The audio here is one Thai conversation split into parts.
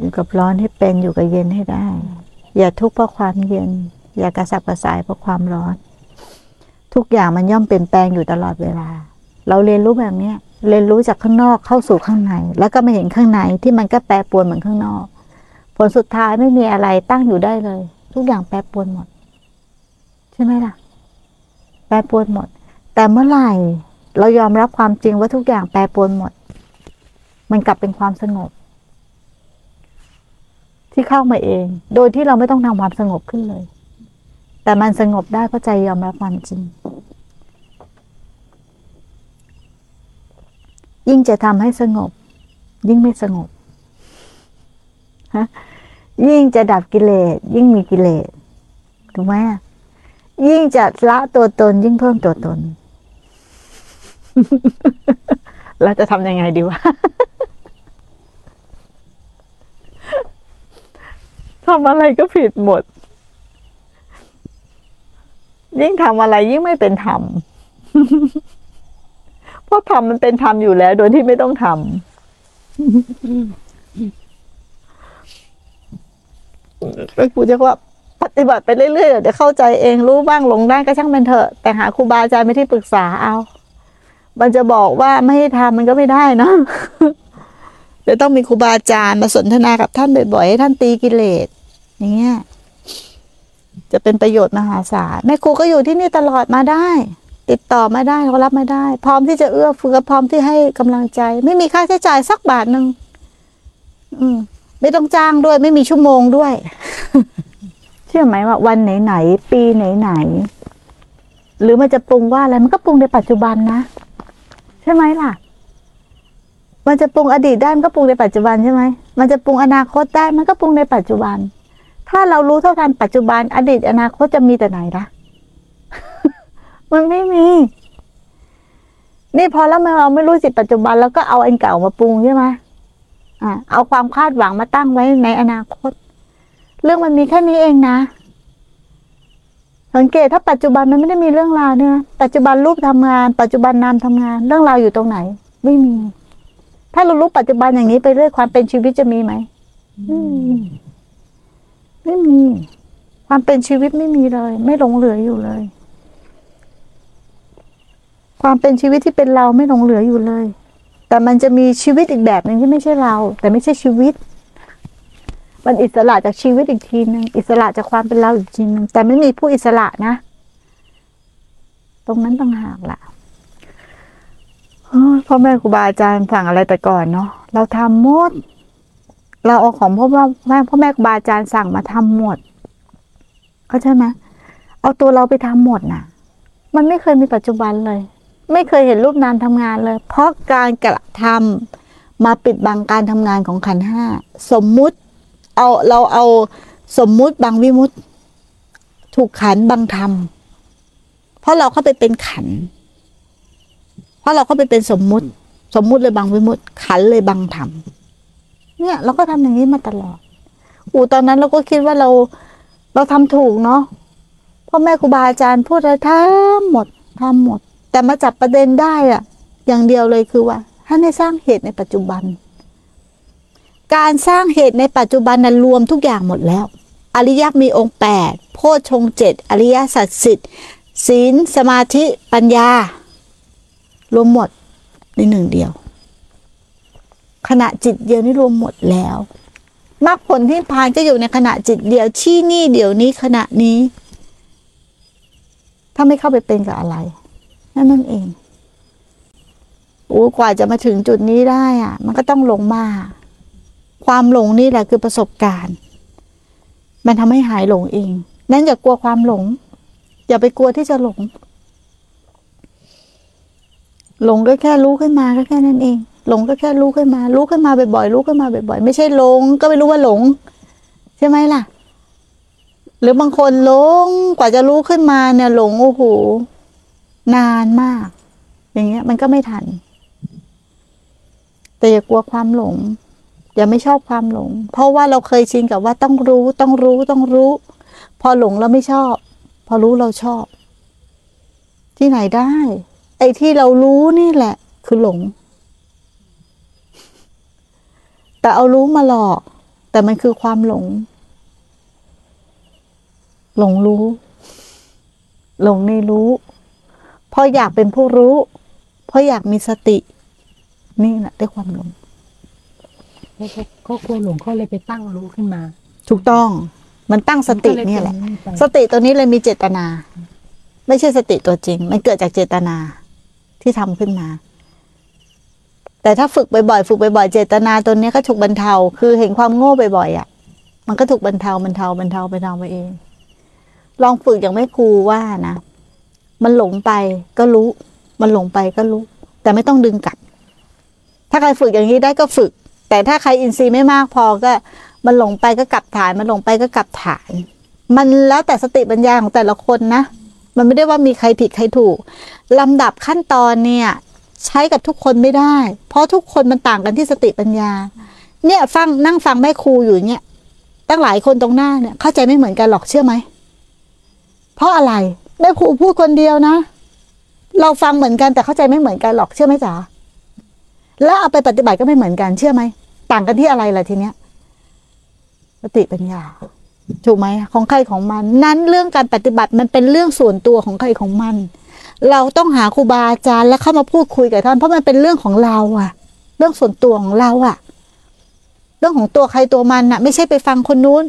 อยู่กับร้อนให้เป็นอยู่กับเย็นให้ได้ อย่าทุกข์เพราะความเย็น อย่ากระสับกระส่ายเพราะความร้อน ทุกอย่างมันย่อมเปลี่ยนแปลงอยู่ตลอดเวลา เราเรียนรู้แบบเนี้ยเรียนรู้จากข้างนอกเข้าสู่ข้างใน แล้วก็มาเห็นข้างในที่มันก็แปรปรวนเหมือนข้างนอก ผลสุดท้ายไม่มีอะไรตั้งอยู่ได้เลย ทุกอย่างแปรปรวนหมด ใช่ไหมล่ะ แปรปรวนหมด แต่เมื่อไหร่เรายอมรับความจริงว่าทุกอย่างแปรปรวนหมด มันกลับเป็นความสงบ ที่เข้ามาเอง โดยที่เราไม่ต้องทำความสงบขึ้นเลย แต่มันสงบได้เพราะใจยอมรับความจริง ยิ่งจะทำให้สงบ ยิ่งไม่สงบฮะยิ่งจะดับกิเลสยิ่งมีกิเลสถูกไหมยิ่งจะละตัวตน ยิ่งเพิ่มตัวตน เราจะทำยังไงดีวะ ทำอะไรก็ผิดหมด ยิ่งทำอะไรยิ่งไม่เป็นธรรมเพราะทำมันเป็นธรรมอยู่แล้ว โดยที่ไม่ต้องทำก็ครูจะว่าปฏิบัติไปเรื่อยๆเดี๋ยวเข้าใจเองรู้บ้างหลงได้ก็ช่างเป็นเถอะ แต่หาครูบาอาจารย์ไม่ที่ปรึกษาเอา มันจะบอกว่าไม่ให้ทำมันก็ไม่ได้นะเดี๋ยวต้องมีครูบาอาจารย์มาสนทนากับท่านบ่อยๆให้ท่านตีกิเลส อย่างเงี้ยจะเป็นประโยชน์มหาศาลแม่ครูก็อยู่ที่นี่ตลอดมาได้ ติดต่อมาได้เขารับมาได้ พร้อมที่จะเอื้อเฟื้อพร้อมที่ให้กำลังใจ ไม่มีค่าใช้จ่ายสักบาทหนึ่งอืม ไม่ต้องจ้างด้วย ไม่มีชั่วโมงด้วย เชื่อไหมว่าวันไหนๆปีไหนๆหรือมันจะปรุงว่าอะไรมันก็ปรุงในปัจจุบันนะใช่ไหมล่ะ มันจะปรุงอดีตได้มันก็ปรุงในปัจจุบันใช่ไหมมันจะปรุงอนาคตได้มันก็ปรุงในปัจจุบัน ถ้าเรารู้เท่าทันปัจจุบันอดีตอนาคตจะมีแต่ไหนละมันไม่มี นี่พอแล้วเราไม่รู้สิปัจจุบัน แล้วก็เอาอันเก่ามาปรุงใช่ไหมอ่าเอาความคาดหวังมาตั้งไว้ในอนาคต เรื่องมันมีแค่นี้เองนะ สังเกตถ้าปัจจุบันมันไม่ได้มีเรื่องราวเนี่ยปัจจุบันรูปทำงาน ปัจจุบันนามทำงาน เรื่องราวอยู่ตรงไหน ไม่มี ถ้าเรารู้ปัจจุบันอย่างนี้ไปเรื่อยความเป็นชีวิตจะมีไหมไม่มี ไม่มี ความเป็นชีวิตไม่มีเลย ไม่หลงเหลืออยู่เลย ความเป็นชีวิตที่เป็นเราไม่หลงเหลืออยู่เลย แต่มันจะมีชีวิตอีกแบบหนึ่งที่ไม่ใช่เรา แต่ไม่ใช่ชีวิต มันอิสระจากชีวิตอีกทีหนึ่งอิสระจากความเป็นเราอีกทีหนึ่งแต่ไม่มีผู้อิสระนะ ตรงนั้นต่างหากล่ะพ่อแม่ครูบาอาจารย์สั่งอะไรแต่ก่อนเนาะเราทำหมด เราเอาของพ่อแม่พ่อแม่บาอาจารย์สั่งมาทำหมดเข้าใจไหมเอาตัวเราไปทำหมดน่ะ มันไม่เคยมีปัจจุบันเลย ไม่เคยเห็นรูปนามทำงานเลย เพราะการกระทำมาปิดบังการทำงานของขันห้าสมมุติ เอาเราเอาสมมุติบังวิมุติถูกขันบังธรรมเพราะเราเข้าไปเป็นขัน เพราะเราเข้าไปเป็นสมมุติ สมมุติเลยบังวิมุติขันเลยบังธรรม เนี่ย เราก็ทำอย่างนี้มาตลอดอูตอนนั้นเราก็คิดว่าเราเราทำถูกเนาะพ่อแม่ครูบาอาจารย์พูดอะไรทำหมดทำหมด แต่มาจับประเด็นได้อะอย่างเดียวเลยคือว่าให้ในสร้างเหตุในปัจจุบัน การสร้างเหตุในปัจจุบันนั้นรวมทุกอย่างหมดแล้ว อริยมีองค์แปดโพชฌงเจ็ดอริยสัจสิทธิ์ศีลสมาธิปัญญารวมหมดในหนึ่งเดียว ขณะจิตเดียวนี่รวมหมดแล้วมรรคผลที่พานก็อยู่ในขณะจิตเดียวที่นี่เดี๋ยวนี้ขณะนี้ ถ้าไม่เข้าไปเป็นกับอะไร นั่นนั่นเองโอ้กว่าจะมาถึงจุดนี้ได้อะ มันก็ต้องหลงมาก ความหลงนี่แหละคือประสบการณ์ มันทำให้หายหลงเอง นั่นอย่ากลัวความหลง อย่าไปกลัวที่จะหลง หลงก็แค่รู้ขึ้นมาก็แค่นั้นเอง หลงก็แค่รู้ขึ้นมารู้ขึ้นมาบ่อยๆรู้ขึ้นมาบ่อยๆไม่ใช่หลง ก็ไม่รู้ว่าหลง ใช่ไหมล่ะ หรือบางคนหลงกว่าจะรู้ขึ้นมาเนี่ยหลงโอ้โหนานมาก อย่างเงี้ย มันก็ไม่ทัน แต่อย่ากลัวความหลง อย่าไม่ชอบความหลง เพราะว่าเราเคยชินกับว่าต้องรู้ต้องรู้ต้องรู้ พอหลงเราไม่ชอบ พอรู้เราชอบ ที่ไหนได้ ไอ้ที่เรารู้นี่แหละ คือหลง แต่เอารู้มาหลอก แต่มันคือความหลง หลงรู้ หลงในรู้เพราะอยากเป็นผู้รู้ เพราะอยากมีสติ นี่แหละได้ความหลงเขาเขาเขากลัวหลงเขาเลยไปตั้งรู้ขึ้นมา ถูกต้อง มันตั้งสติเนี่ยแหละมัก็เยเป็นสติตัวนี้เลยมีเจตนา ไม่ใช่สติตัวจริง มันเกิดจากเจตนาที่ทำขึ้นมา แต่ถ้าฝึกบ่อยๆฝึกบ่อยๆเจตนาตัวนี้ก็ถูกบรรเทา คือเห็นความโง่บ่อยๆอะ มันก็ถูกบรรเทาบรรเทาบรรเทาบรรเทาไปเอง ลองฝึกอย่างไม่ครูว่านะมันหลงไปก็รู้ มันหลงไปก็รู้ แต่ไม่ต้องดึงกลับ ถ้าใครฝึกอย่างนี้ได้ก็ฝึก แต่ถ้าใครอินทรีย์ไม่มากพอก็มันหลงไปก็กลับฐาน มันหลงไปก็กลับฐาน มันแล้วแต่สติปัญญาของแต่ละคนนะ มันไม่ได้ว่ามีใครผิดใครถูกลำดับขั้นตอนเนี่ย ใช้กับทุกคนไม่ได้ เพราะทุกคนมันต่างกันที่สติปัญญา เนี่ยฟังนั่งฟังแม่ครูอยู่เนี่ย ตั้งหลายคนตรงหน้าเนี่ย เข้าใจไม่เหมือนกันหรอกเชื่อไหม เพราะอะไรแม่ครูพูดคนเดียวนะ เราฟังเหมือนกันแต่เข้าใจไม่เหมือนกันหรอกเชื่อไหมจ๋าแล้วเอาไปปฏิบัติก็ไม่เหมือนกันเชื่อไหม ต่างกันที่อะไรล่ะทีเนี้ยสติปัญญาถูกไหมของใครของมัน นั้นเรื่องการปฏิบัติมันเป็นเรื่องส่วนตัวของใครของมัน เราต้องหาครูบาอาจารย์แล้วเข้ามาพูดคุยกับท่านเพราะมันเป็นเรื่องของเราอะเรื่องส่วนตัวของเราอะเรื่องของตัวใครตัวมันอะไม่ใช่ไปฟังคนนู้น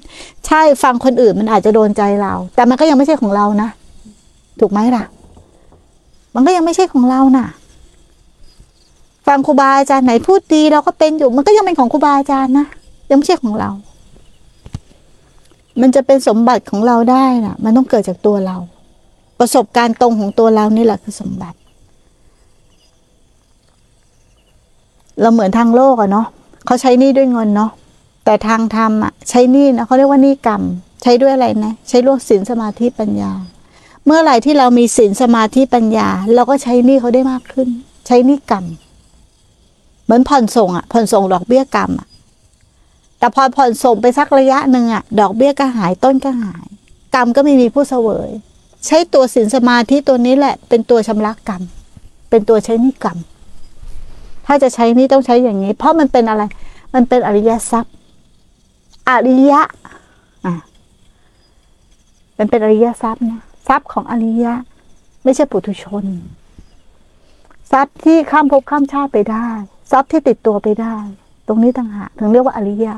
ใช่ฟังคนอื่นมันอาจจะโดนใจเรา แต่มันก็ยังไม่ใช่ของเรานะถูกไหมล่ะ มันก็ยังไม่ใช่ของเราน่ะ ฟังครูบาอาจารย์ไหนพูดดีเราก็เป็นอยู่ มันก็ยังเป็นของครูบาอาจารย์นะยังไม่ใช่ของเรา มันจะเป็นสมบัติของเราได้น่ะ มันต้องเกิดจากตัวเรา ประสบการณ์ตรงของตัวเรานี่แหละคือสมบัติ เราเหมือนทางโลกอะเนาะเขาใช้นี้ด้วยเงินเนาะแต่ทางธรรมอะใช้นี้นะเขาเรียกว่านี้กรรม ใช้ด้วยอะไรนะ ใช้ร่วมศีลสมาธิปัญญา เมื่อไหร่ที่เรามีศีลสมาธิปัญญา เราก็ใช้นี้เขาได้มากขึ้น ใช้นี้กรรมเหมือนผ่อนส่งอะผ่อนส่งดอกเบี้ยกรรมอะแต่พอผ่อนส่งไปสักระยะหนึ่งอะดอกเบี้ยก็หายต้นก็หาย กรรมก็ไม่มีผู้เสวย ใช้ตัวสินสมาธิตัวนี้แหละ เป็นตัวชำระกรรม เป็นตัวใช้นิกรรม ถ้าจะใช้นี่ต้องใช้อย่างนี้ เพราะมันเป็นอะไร มันเป็นอริยทรัพย์ อริยะอะมันเป็นอริยทรัพย์นะทรัพย์ของอริยะ ไม่ใช่ปุถุชน ทรัพย์ที่ข้ามภพข้ามชาติไปได้ ทรัพย์ที่ติดตัวไปได้ ตรงนี้ต่างหากถึงเรียกว่าอริยะ